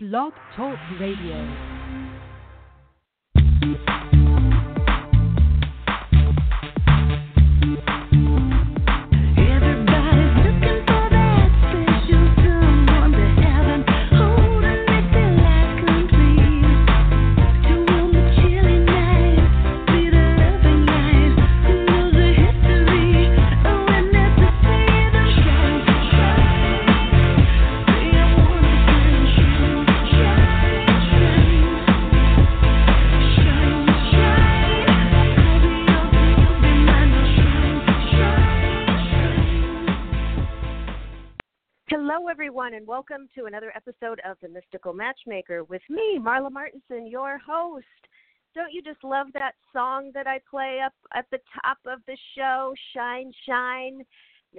Blog Talk Radio. And welcome to another episode of The Mystical Matchmaker with me, Marla Martenson, your host. Don't you just love that song that I play up at the top of the show, Shine, Shine?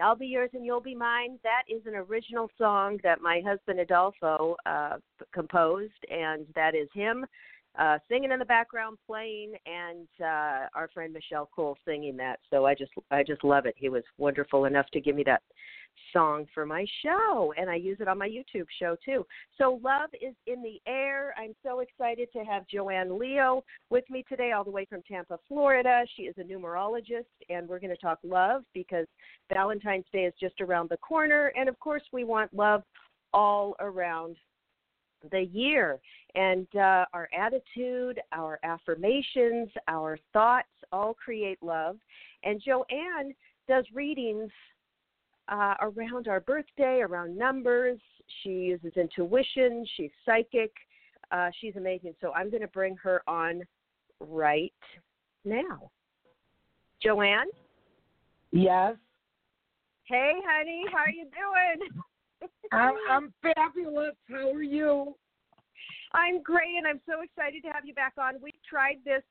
I'll be yours and you'll be mine. That is an original song that my husband Adolfo uh, composed, and that is him uh, singing in the background, playing, and uh, our friend Michelle Cole singing that. So I just, I just love it. He was wonderful enough to give me that song for my show and I use it on my YouTube show too. So love is in the air. I'm so excited to have Joanne Leo with me today all the way from Tampa, Florida. She is a numerologist and we're going to talk love because Valentine's Day is just around the corner and of course we want love all around the year and uh, our attitude, our affirmations, our thoughts all create love. And Joanne does readings uh, around our birthday, around numbers. She uses intuition. She's psychic. Uh, she's amazing. So I'm going to bring her on right now. Joanne? Yes, Hey, honey. How are you doing? I'm, I'm fabulous. How are you? I'm great, and I'm so excited to have you back on. We've tried this.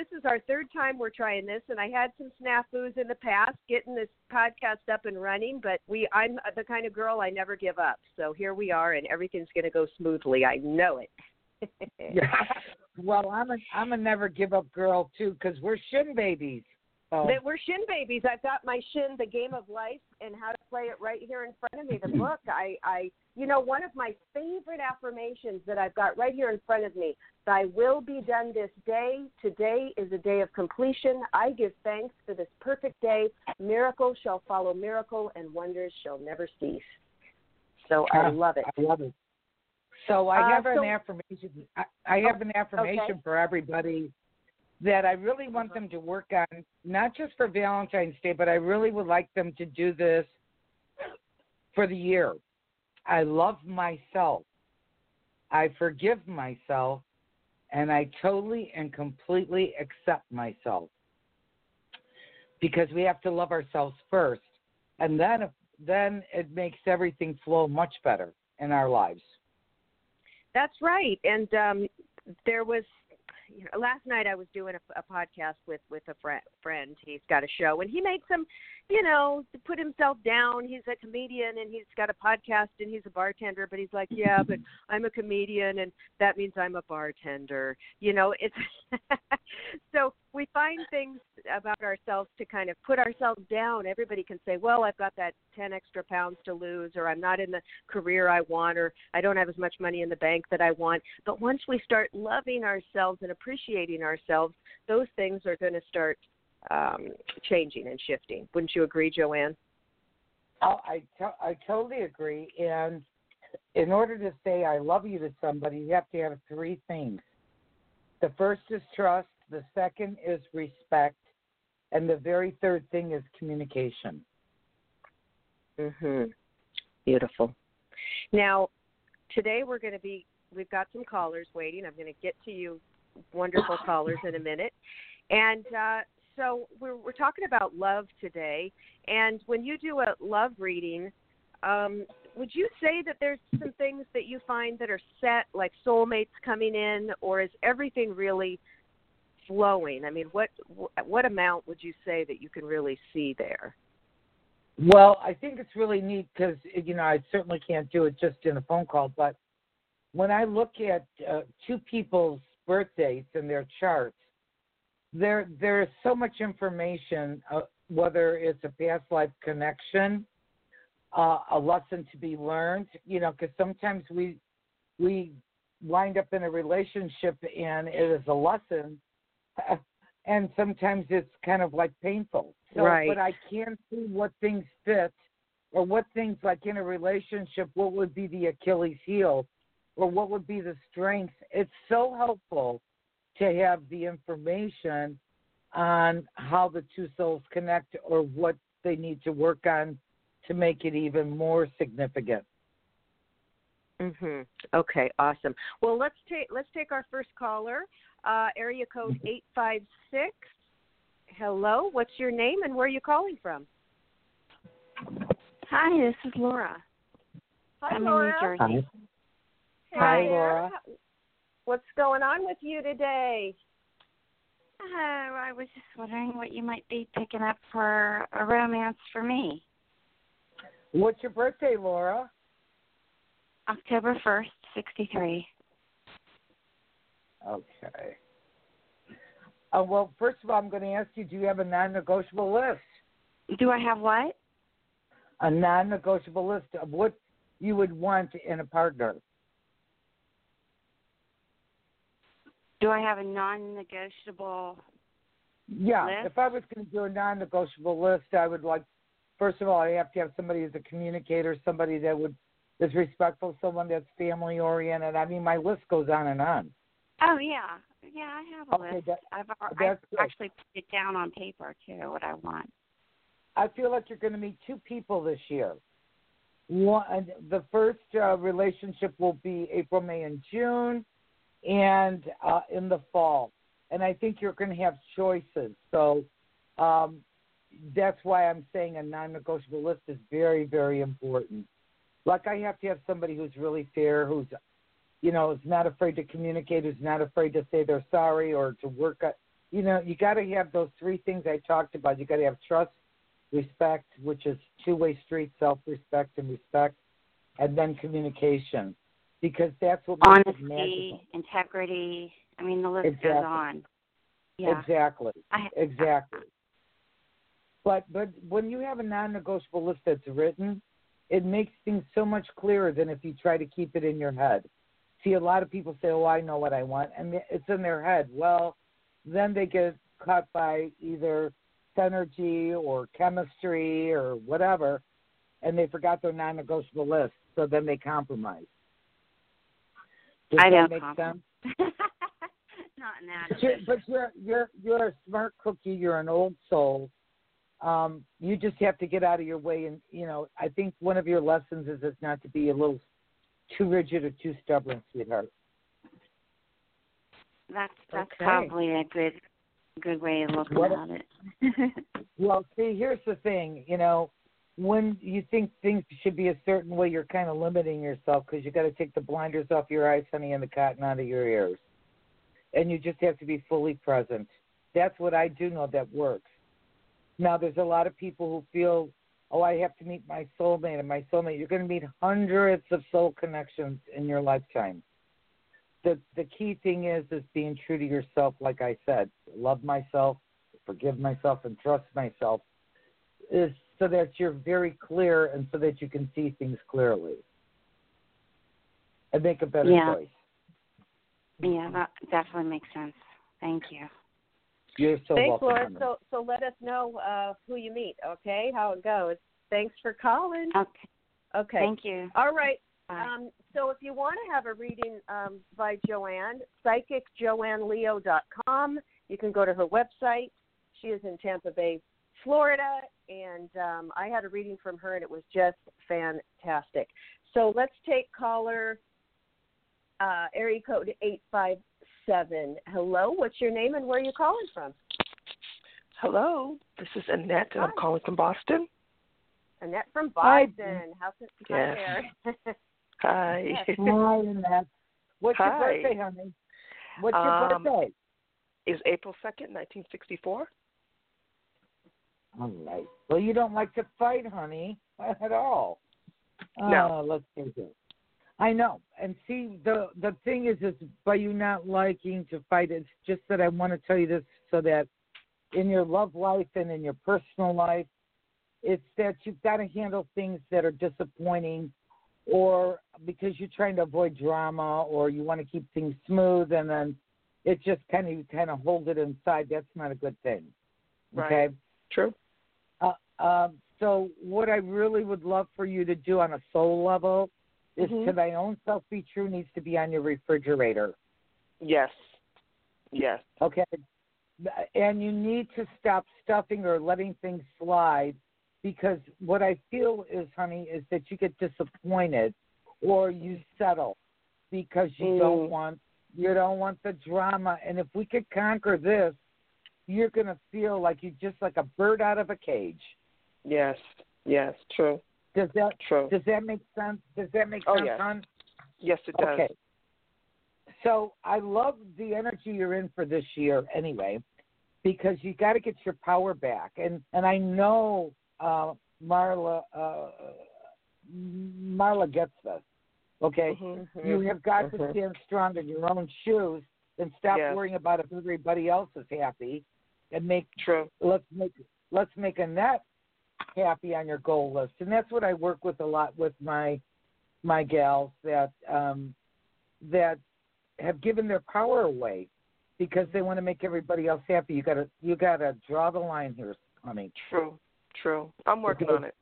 This is our third time we're trying this, and I had some snafus in the past getting this podcast up and running. But we, I'm the kind of girl I never give up. So here we are, and everything's going to go smoothly. I know it. Yeah. Well, I'm a I'm a never give up girl too, because we're Shinn babies. So, That we're Shinn babies. I've got my Shinn, the game of life, and how to play it right here in front of me. The book. I, I, you know, one of my favorite affirmations that I've got right here in front of me. Thy will be done this day. Today is a day of completion. I give thanks for this perfect day. Miracle shall follow miracle, and wonders shall never cease. So I Ah, love it. I love it. So I Uh, have an affirmation. I, I have an affirmation okay. for everybody that I really want them to work on, not just for Valentine's Day, but I really would like them to do this for the year. I love myself. I forgive myself, and I totally and completely accept myself. Because we have to love ourselves first, and then then it makes everything flow much better in our lives. That's right. And um, there was you know, last night I was doing a, a podcast with with a friend. Friend, he's got a show, and he made some, you know, put himself down. He's a comedian, and he's got a podcast, and he's a bartender. But he's like, yeah, but I'm a comedian, and that means I'm a bartender. You know, it's so we find things about ourselves to kind of put ourselves down. Everybody can say, well, I've got that ten extra pounds to lose, or I'm not in the career I want, or I don't have as much money in the bank that I want. But once we start loving ourselves and appreciating ourselves, those things are going to start um, changing and shifting. Wouldn't you agree, Joanne? Oh, I to- I totally agree. And in order to say I love you to somebody, you have to have three things. The first is trust. The second is respect, and the very third thing is communication. Mhm. Beautiful. Now, today we're going to be. We've got some callers waiting. I'm going to get to you, wonderful callers, in a minute. And uh, so we're we're talking about love today. And when you do a love reading, um, would you say that there's some things that you find that are set, like soulmates coming in, or is everything really flowing? I mean, what what amount would you say that you can really see there? Well, I think it's really neat because you know I certainly can't do it just in a phone call, but when I look at uh, two people's birth dates and their charts, there there is so much information. Uh, whether it's a past life connection, uh, a lesson to be learned, you know, because sometimes we we wind up in a relationship and it is a lesson and sometimes it's kind of like painful. So Right. but I can see what things fit or what things like in a relationship, what would be the Achilles heel or what would be the strength. It's so helpful to have the information on how the two souls connect or what they need to work on to make it even more significant. Mhm. Okay, awesome. Well, let's take let's take our first caller. Uh, area code eight five six. Hello, what's your name and where are you calling from? Hi, this is Laura. Hi, I'm Laura. in New Jersey. Hey Hi, there. Laura. What's going on with you today? Oh, I was just wondering what you might be picking up for a romance for me. What's your birthday, Laura? October 1st, 63. Okay. Uh, well, first of all, I'm going to ask you: Do you have a non-negotiable list? Do I have what? A non-negotiable list of what you would want in a partner. Do I have a non-negotiable? Yeah, List? if I was going to do a non-negotiable list, I would like. First of all, I have to have somebody who's a communicator, somebody that would is respectful, someone that's family oriented. I mean, my list goes on and on. Oh yeah, yeah, I have a Okay, list. that- I've, I've actually put it down on paper too. What I want. I feel like you're going to meet two people this year. One, the first uh, relationship will be April, May, and June, and uh, in the fall. And I think you're going to have choices. So um, that's why I'm saying a non-negotiable list is very, very important. Like I have to have somebody who's really fair, who's, you know, is not afraid to communicate, who's not afraid to say they're sorry or to work. At, you know, you got to have those three things I talked about. You got to have trust, respect, which is two-way street, self-respect and respect, and then communication, because that's what makes it. Honesty, integrity. I mean, the list Exactly. goes on. Yeah. Exactly. I, Exactly. But but when you have a non-negotiable list that's written, it makes things so much clearer than if you try to keep it in your head. See, a lot of people say, "Oh, I know what I want," and it's in their head. Well, then they get caught by either synergy or chemistry or whatever, and they forgot their non-negotiable list. So then they compromise. Does I that don't make compromise. sense? Not in that. But you're, but you're you're you're a smart cookie. You're an old soul. Um, you just have to get out of your way, and you know. I think one of your lessons is is not to be a little too rigid or too stubborn, sweetheart. That's that's Okay. probably a good good way of looking What- at it. Well, see, here's the thing. You know, when you think things should be a certain way, you're kind of limiting yourself because you got to take the blinders off your eyes, honey, and the cotton out of your ears, and you just have to be fully present. That's what I do know that works. Now, there's a lot of people who feel, oh, I have to meet my soulmate, and my soulmate. You're going to meet hundreds of soul connections in your lifetime. The the key thing is is being true to yourself. Like I said, love myself, forgive myself, and trust myself. Is so that you're very clear and so that you can see things clearly and make a better Yeah. choice. yeah, that definitely makes sense. Thank you. You're so Thanks, welcome. Laura. So so let us know uh, who you meet, okay? How it goes. Thanks for calling. Okay. Okay. Thank you. All right. Um, so if you want to have a reading um, by Joanne, psychicjoanneleo.com. You can go to her website. She is in Tampa Bay, Florida, and um, I had a reading from her, and it was just fantastic. So let's take caller uh, area code eight five seven. Hello, what's your name and where are you calling from? Hello, this is Annette, and I'm calling from Boston. Annette from Boston. Hi. Boston. How can Yes. hi there? Hi. Yes. Hi, Annette. What's your Hi. birthday, honey? What's your Um, birthday? is April 2nd, 1964? All right. Well, you don't like to fight, honey, at all. No. Uh, let's see here. I know. And see, the the thing is, is by you not liking to fight, it's just that I want to tell you this so that in your love life and in your personal life, it's that you've got to handle things that are disappointing or because you're trying to avoid drama or you want to keep things smooth and then it just kind of you kind of hold it inside that's not a good thing Right. okay True. uh, um, so what i really would love for you to do on a soul level is Mhm. to thy own self be true needs to be on your refrigerator Yes. Yes. Okay. And you need to stop stuffing or letting things slide because what I feel is, honey, is that you get disappointed or you settle because you Mm. don't want you don't want the drama. And if we could conquer this, you're gonna feel like you're just like a bird out of a cage. Yes. Yes. True. Does that True. does that make sense? Does that make Oh, sense, yes. hon? Yes, it does. Okay. So I love the energy you're in for this year anyway, because you got to get your power back. And and I know uh, Marla uh, Marla gets this. Okay, Mhm. you have got Mhm. to stand strong in your own shoes and stop Yes. worrying about if everybody else is happy, and make True. let's make let's make Annette happy on your goal list and that's what i work with a lot with my my gals that um that have given their power away because they want to make everybody else happy you gotta you gotta draw the line here honey True. True. I'm working Okay. on it.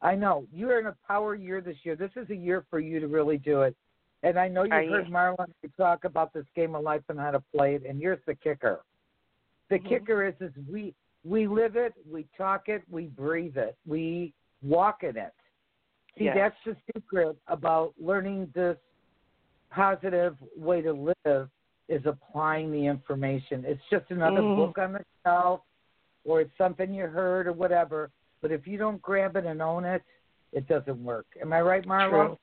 i know you're in a power year this year this is a year for you to really do it and i know you've I heard am. marlon talk about this game of life and how to play it and here's the kicker the Mhm. kicker is is we we live it, we talk it, we breathe it, we walk in it. See, Yes. that's the secret about learning this positive way to live is applying the information. It's just another Mm. book on the shelf or it's something you heard or whatever. But if you don't grab it and own it, it doesn't work. Am I right, Marlo? True.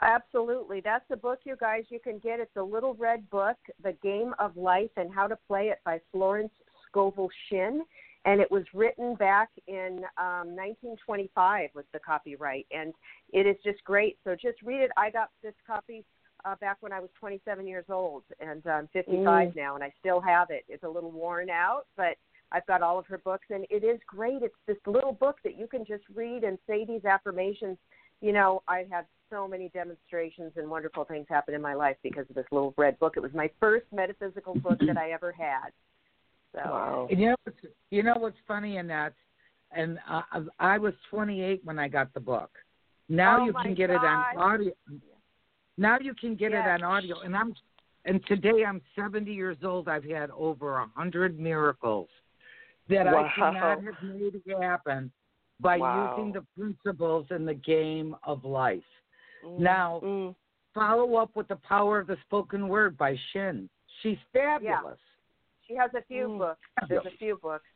Absolutely. That's the book, you guys, you can get. It's a little red book, The Game of Life and How to Play It by Florence Scovel Shinn. And it was written back in um, 1925 was the copyright. And it is just great. So just read it. I got this copy uh, back when I was 27 years old, and I'm 55 now, and I still have it. It's a little worn out, but I've got all of her books, and it is great. It's this little book that you can just read and say these affirmations you know, I had so many demonstrations and wonderful things happen in my life because of this little red book. It was my first metaphysical book that I ever had. So, Wow. And you know, what's, you know what's funny in that? And uh, I was 28 when I got the book. Now Oh, you can get it on audio. Now you can get Yes. it on audio, and I'm and today I'm 70 years old. I've had over a hundred miracles that I could not have made happen by Wow. using the principles in the game of life. Mm. Now, Mm. follow up with the power of the spoken word by Shinn. She's fabulous. She has a few Mm. books. There's a few books.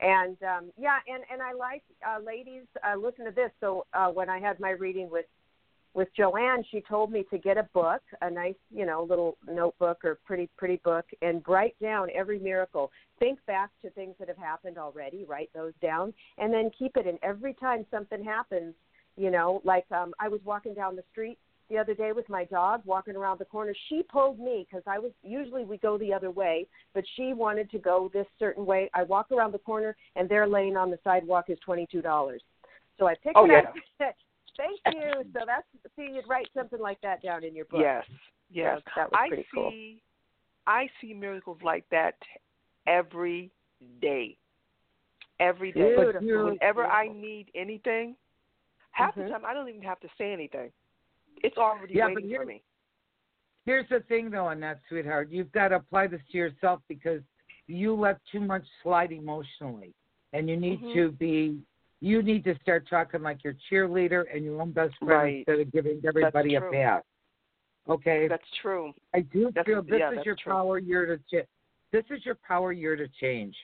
And um yeah, and and I like uh ladies uh listen to this. So uh when I had my reading with with Joanne, she told me to get a book, a nice, you know, little notebook or pretty pretty book and write down every miracle. Think back to things that have happened already, write those down and then keep it and every time something happens, you know, like um I was walking down the street the other day with my dog walking around the corner. She pulled me because I was usually we go the other way, but she wanted to go this certain way. I walk around the corner and there laying on the sidewalk is twenty two dollars. So I picked Oh, it yeah. up. Thank you. So that's see you'd write something like that down in your book. Yes. Yes. So that was I pretty see cool. I see miracles like that every day. Every day. But you- Whenever I need anything, half Mhm. the time I don't even have to say anything. It's already Yeah, but waiting for me. Here's the thing, though, on that, sweetheart. You've got to apply this to yourself because you let too much slide emotionally, and you need Mhm. to be. You need to start talking like your cheerleader and your own best friend Right. instead of giving everybody a pass. Okay, That's true. I do that's- feel this yeah, is your true. power year to ch- this is your power year to change,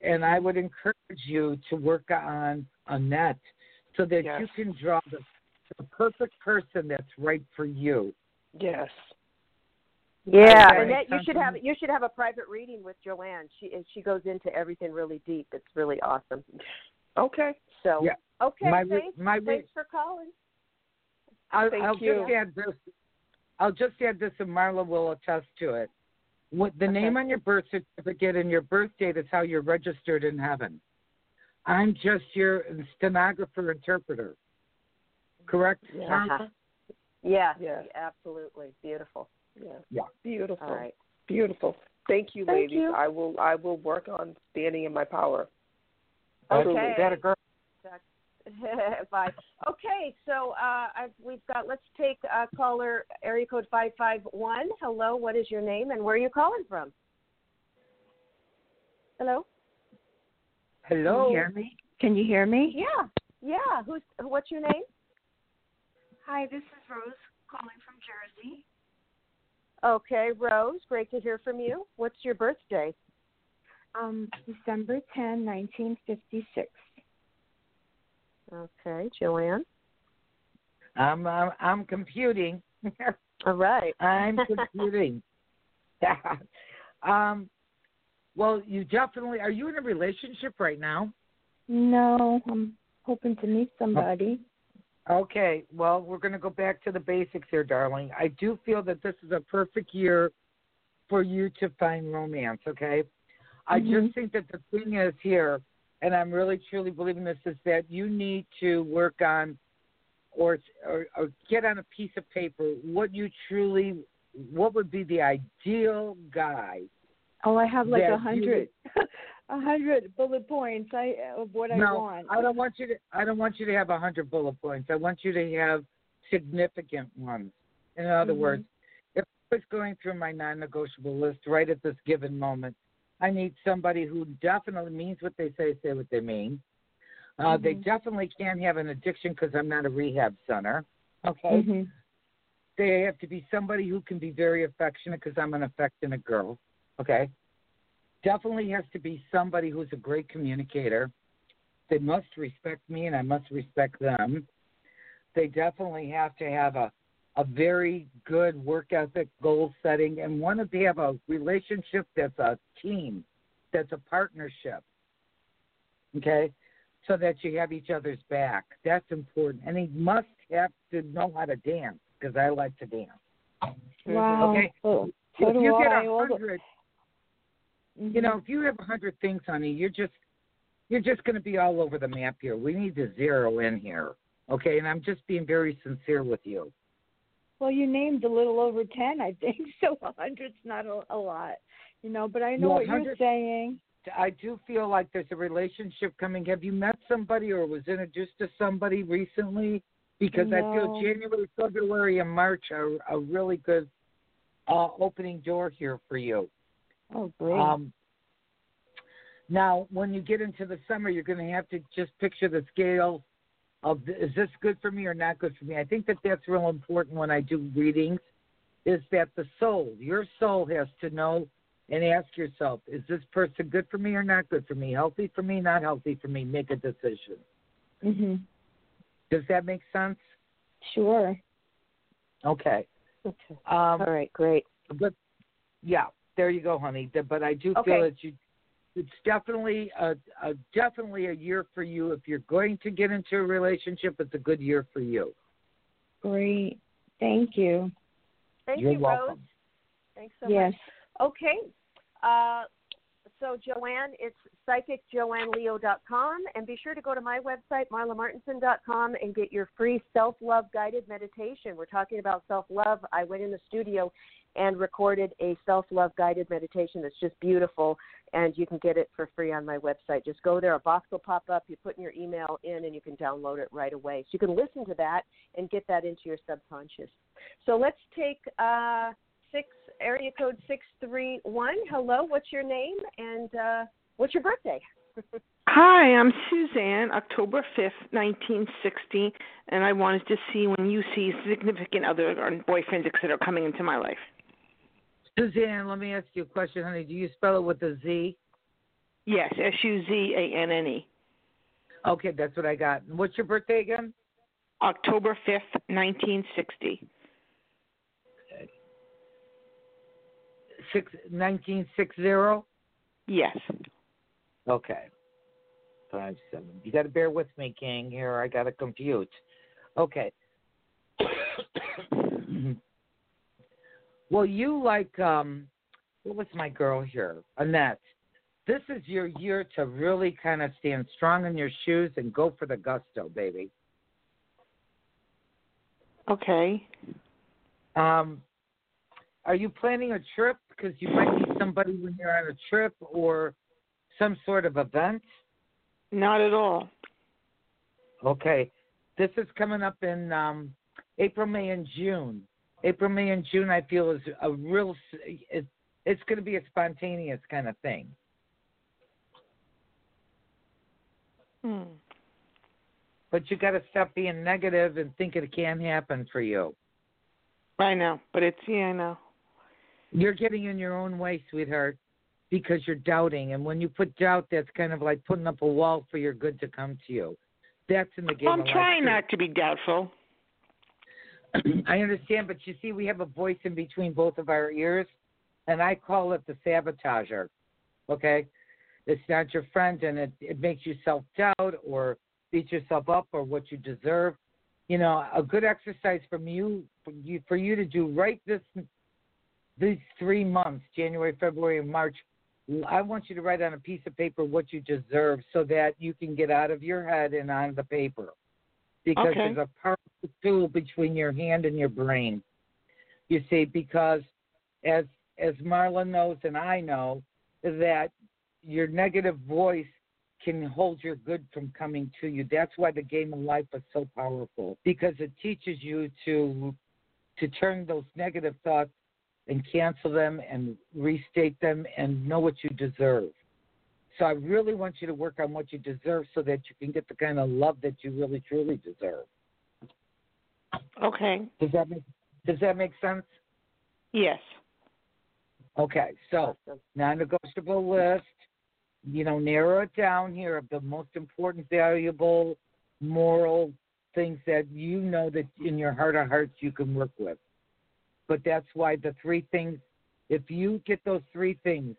and I would encourage you to work on Annette so that Yes. you can draw the, the perfect person that's right for you. Yes. Yeah, and that you should have you should have a private reading with Joanne. She and she goes into everything really deep. It's really awesome. Okay. So Yeah. okay, My thanks. my thanks for calling. I'll, Thank I'll you. just add this. I'll just add this, and Marla will attest to it. What the Okay. name on your birth certificate and your birth date is how you're registered in heaven. I'm just your stenographer interpreter. Correct? Yeah. Norma? Uh-huh. Yeah, Yes. absolutely. Beautiful. Yeah. Yeah. Beautiful. All right. Beautiful. Thank you, Thank ladies. you. I will I will work on standing in my power. Okay. Is that a girl? Bye. Okay, so uh, I've, we've got. Let's take uh, caller area code five five one. Hello, what is your name and where are you calling from? Hello. Hello. Can you hear me? Can you hear me? Yeah, yeah. Who's? What's your name? Hi, this is Rose calling from Jersey. Okay, Rose. Great to hear from you. What's your birthday? Um, December 10, 1956. Okay, Joanne. I'm I'm, I'm computing. All right. I'm computing. um, well, you definitely are. You in a relationship right now? No, I'm hoping to meet somebody. Okay. Well, we're going to go back to the basics here, darling. I do feel that this is a perfect year for you to find romance. Okay. I Mhm. just think that the thing is here, and I'm really truly believing this is that you need to work on, or or, or get on a piece of paper what you truly, what would be the ideal guy Oh, I have like a hundred, a hundred bullet points. I of what I no, want. I don't want you to. I don't want you to have a hundred bullet points. I want you to have significant ones. In other Mhm. words, if I was going through my non-negotiable list right at this given moment, I need somebody who definitely means what they say, say what they mean. Uh, They Mhm. definitely can't have an addiction because I'm not a rehab center. Okay. Mhm. They have to be somebody who can be very affectionate because I'm an affectionate girl. Okay. Definitely has to be somebody who's a great communicator. They must respect me and I must respect them. They definitely have to have a, a very good work ethic, goal setting, and want to have a relationship that's a team, that's a partnership. Okay? So that you have each other's back. That's important. And he must have to know how to dance because I like to dance. Wow. Okay. Oh, so if you get I. a All hundred, You know, if you have a hundred things, honey, you're just you're just going to be all over the map here. We need to zero in here, okay? And I'm just being very sincere with you. Well, you named a little over ten, I think. So a hundred's not a, a lot, you know. But I know Well, what you're saying. I do feel like there's a relationship coming. Have you met somebody or was introduced to somebody recently? Because I feel January, February, and March are a really good uh, opening door here for you. Oh, great. Um, now, when you get into the summer, you're going to have to just picture the scale of is this good for me or not good for me. I think that that's real important when I do readings. Is that the soul, your soul, has to know and ask yourself, is this person good for me or not good for me? Healthy for me, not healthy for me? Make a decision. mhm. Does that make sense? Sure. Okay. Okay. Um, All right, great. but yeah, there you go, honey. But I do Okay. feel that you, it's definitely a, a definitely a year for you. If you're going to get into a relationship, it's a good year for you. Great. Thank you. Thank You're you, welcome. Rose. Thanks so yes. much. Okay. Uh, so, Joanne, it's psychicjoanneleo.com. And be sure to go to my website, marlamartenson.com, and get your free self love guided meditation. We're talking about self love. I went in the studio and recorded a self love guided meditation that's just beautiful. And you can get it for free on my website. Just go there, a box will pop up. You put in your email in, and you can download it right away. So you can listen to that and get that into your subconscious. So let's take uh, six area code six three one. Hello, what's your name and uh, what's your birthday? Hi, I'm Suzanne, October 5th, 1960, and I wanted to see when you see significant other or boyfriends, etc., coming into my life. Suzanne, let me ask you a question, honey. Do you spell it with a Z? Yes, S U Z A N N E. Okay, that's what I got. What's your birthday again? October 5th, 1960. Six nineteen six zero. Yes. Okay. Five seven. You got to bear with me, King. Here, I got to compute. Okay. Well, you like um, what was my girl here, Annette? This is your year to really kind of stand strong in your shoes and go for the gusto, baby. Okay. Um, are you planning a trip? Because you might need somebody when you're on a trip or some sort of event. Not at all. Okay. This is coming up in um, April, May, and June. April, May, and June, I feel is a real. It, it's going to be a spontaneous kind of thing. Hmm. But you got to stop being negative and think it can happen for you. I know, but it's yeah, I know. You're getting in your own way, sweetheart, because you're doubting. And when you put doubt, that's kind of like putting up a wall for your good to come to you. That's in the game. I'm of trying not to be doubtful. I understand, but you see, we have a voice in between both of our ears, and I call it the sabotager. Okay, it's not your friend, and it it makes you self doubt or beat yourself up or what you deserve. You know, a good exercise from you for you for you to do right this these three months, January, February, and March. I want you to write on a piece of paper what you deserve so that you can get out of your head and on the paper. Because Okay. there's a tool between your hand and your brain. You see, because as as Marla knows and I know that your negative voice can hold your good from coming to you. That's why the game of life is so powerful because it teaches you to to turn those negative thoughts and cancel them and restate them and know what you deserve. So I really want you to work on what you deserve so that you can get the kind of love that you really truly deserve. Okay. Does that make does that make sense? Yes. Okay, so non-negotiable list. You know, narrow it down here of the most important, valuable, moral things that you know that in your heart of hearts you can work with. But that's why the three things. If you get those three things,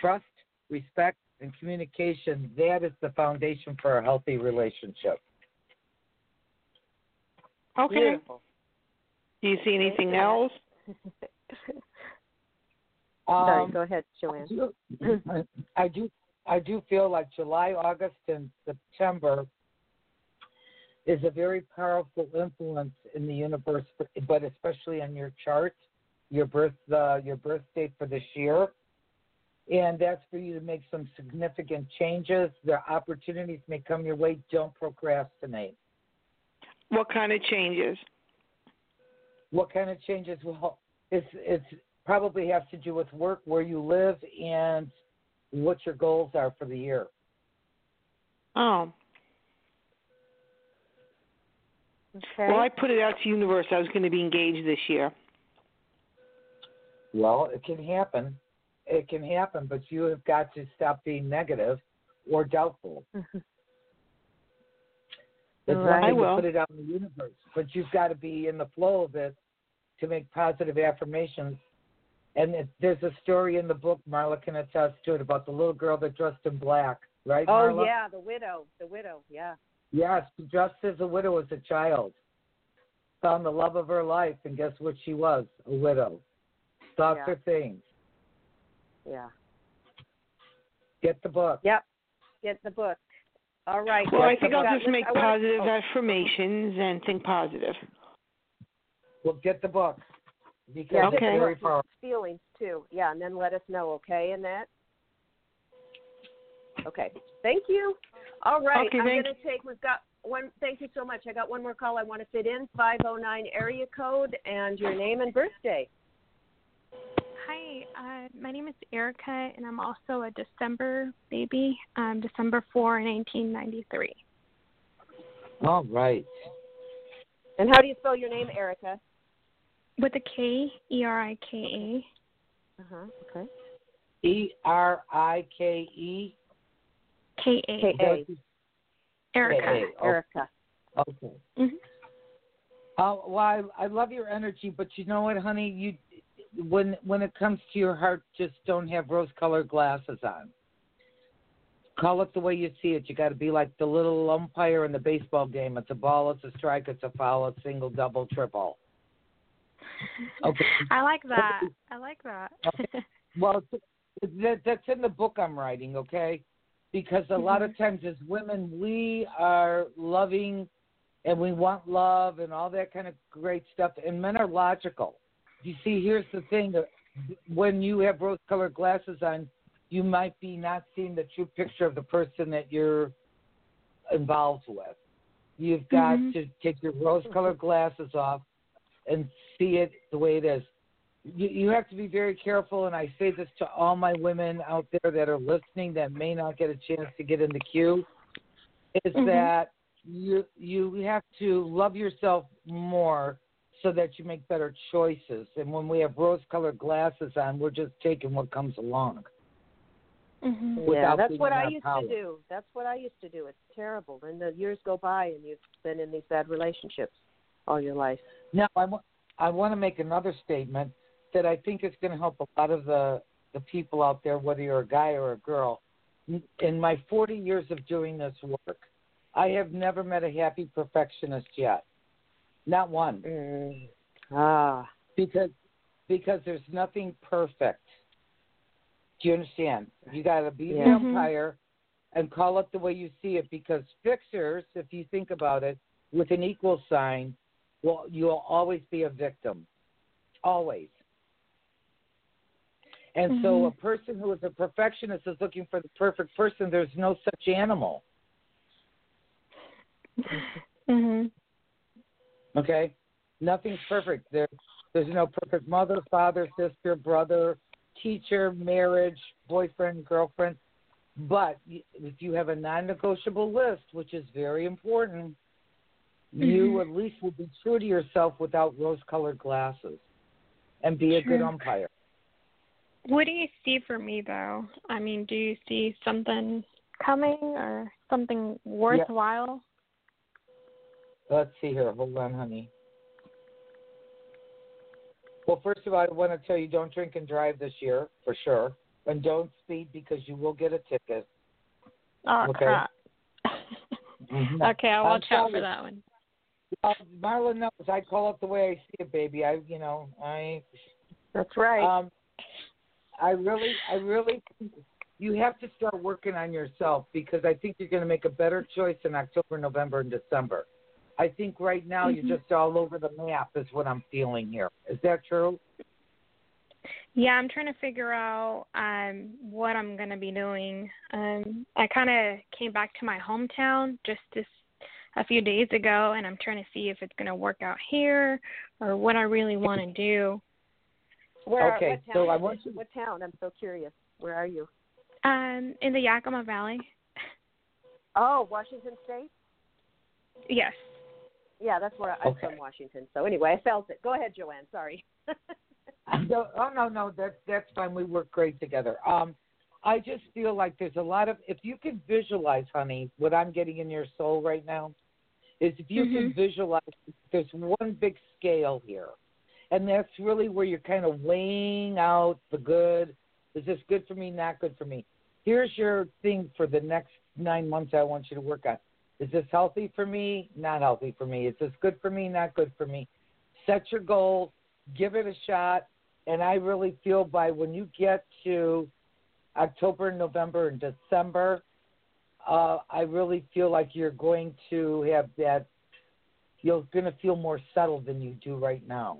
trust, respect, and communication, that is the foundation for a healthy relationship. Okay. Beautiful. Do you see anything Thank else? Sorry, Um, go ahead, Joanne. I- I do I do feel like July, August, and September is a very powerful influence in the universe, but especially on your chart, your birth uh, your birth date for this year, and that's for you to make some significant changes. The opportunities may come your way. Don't procrastinate. What kind of changes? What kind of changes? Well, it's it's probably has to do with work, where you live, and what your goals are for the year. Oh. Okay. Well, I put it out to universe. I was going to be engaged this year. Well, it can happen. It can happen, but you have got to stop being negative or doubtful. Mm-hmm. It's Right. I will. to put it out in the universe, but you've got to be in the flow of it to make positive affirmations. And it, there's a story in the book, Marla can attest to it, about the little girl that dressed in black, right, oh Marla? yeah, the widow, the widow, yeah. Yes, dressed as a widow as a child. Found the love of her life, and guess what she was? A widow. Thoughts Yeah. are things. Yeah. Get the book. Yep. Get the book. All right. Well, I think I'll just make positive oh, affirmations and think positive. Well, get the book because Yeah, it's Okay. very powerful. feelings too. Yeah, and then let us know, okay, and that. Okay. Thank you. All right. Okay, I'm gonna take we've got one thank you so much. I got one more call I want to fit in. Five oh nine area code and your name and birthday. Hi, uh, my name is Erica, and I'm also a December baby, um, December 4, 1993. All right. And how do you spell your name, Erica? With a K, E R I K Uh-huh. Okay. E R I K E. A. K A. K A. Erica. Oh, Erica. Okay. Mhm. Uh, well, I, I love your energy, but you know what, honey? You when when it comes to your heart, just don't have rose-colored glasses on. Call it the way you see it. You got to be like the little umpire in the baseball game. It's a ball, it's a strike, it's a foul, it's single, double, triple. Okay. I like that. I like that. okay. Well, that, that's in the book I'm writing, okay? Because a lot of mm-hmm. times as women, we are loving and we want love and all that kind of great stuff. And men are logical. You see, here's the thing: that when you have rose-colored glasses on, you might be not seeing the true picture of the person that you're involved with. You've got Mhm. to take your rose-colored glasses off and see it the way it is. You, you have to be very careful, and I say this to all my women out there that are listening that may not get a chance to get in the queue, is Mhm. that you you have to love yourself more so that you make better choices. And when we have rose-colored glasses on, we're just taking what comes along. Mhm. Yeah, that's what I used power. to do. That's what I used to do. It's terrible. And the years go by, and you've been in these bad relationships all your life. Now, I wa- I want to make another statement that I think is going to help a lot of the the people out there, whether you're a guy or a girl. In- In my 40 years of doing this work, I have never met a happy perfectionist yet. Not one. Mm. Ah. because because there's nothing perfect. Do you understand? You got to be the Yeah. umpire and call it the way you see it. Because fixers, if you think about it, with an equal sign, well, you'll always be a victim, always. And so, Mhm. a person who is a perfectionist is looking for the perfect person. There's no such animal. Mhm. Okay, nothing's perfect. There, there's no perfect mother, father, sister, brother, teacher, marriage, boyfriend, girlfriend. But if you have a non-negotiable list, which is very important, you Mhm. at least will be true to yourself without rose-colored glasses, and be a good umpire. What do you see for me though? I mean, do you see something coming or something worthwhile? Let's see here. Hold on, honey. Well, first of all, I want to tell you don't drink and drive this year for sure, and don't speed because you will get a ticket. Oh Okay. crap. Mhm. okay, I'll I'm watch out for sorry. that one. Well, Marlon knows I call it the way I see it, baby. I, you know, I. That's right. Um, I really, I really, you have to start working on yourself because I think you're going to make a better choice in October, November, and December. I think right now Mhm. you're just all over the map, is what I'm feeling here. Is that true? Yeah, I'm trying to figure out um what I'm gonna be doing. Um I kinda came back to my hometown just this a few days ago and I'm trying to see if it's gonna work out here or what I really wanna do. Where? okay, what so I is want you- What town? I'm so curious. Where are you? Um in the Yakima Valley. Oh, Washington State. Yes. Yeah, that's where I, I'm Okay. from, Washington. So anyway, I felt it. Go ahead, Joanne. Sorry. No, oh no, no, that's that's fine. We work great together. Um, I just feel like there's a lot of if you can visualize, honey, what I'm getting in your soul right now is if you can Mhm. visualize there's one big scale here. And that's really where you're kind of weighing out the good. Is this good for me, not good for me? Here's your thing for the next nine months I want you to work on. Is this healthy for me? Not healthy for me. Is this good for me? Not good for me. Set your goals, give it a shot, and I really feel by when you get to October, November, and December, uh, I really feel like you're going to have that. You're going to feel more settled than you do right now.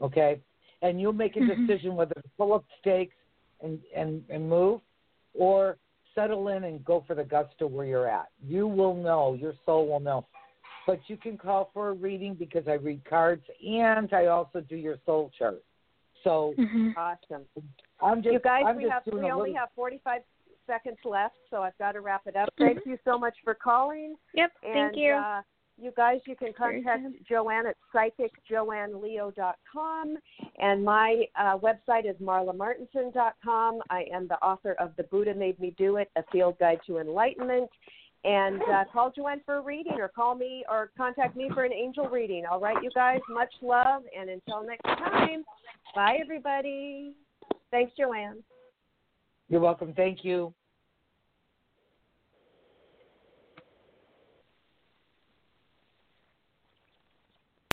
Okay, and you'll make a Mhm. decision whether to pull up stakes and and and move, or settle in and go for the gusto where you're at. You will know. Your soul will know. But you can call for a reading because I read cards and I also do your soul chart. So Mhm. Awesome. I'm just you guys, I'm we just have we only little, have 45 seconds left, so I've got to wrap it up. Mhm. Thank you so much for calling. Yep, And, thank you. Uh, you guys, you can contact. Joanne at psychicjoanneleo.com, and my uh, website is marlamartenson.com. I am the author of The Buddha Made Me Do It: A Field Guide to Enlightenment. And uh, call Joanne for a reading, or call me, or contact me for an angel reading. All right, you guys. Much love, and until next time, bye, everybody. Thanks, Joanne. You're welcome. Thank you.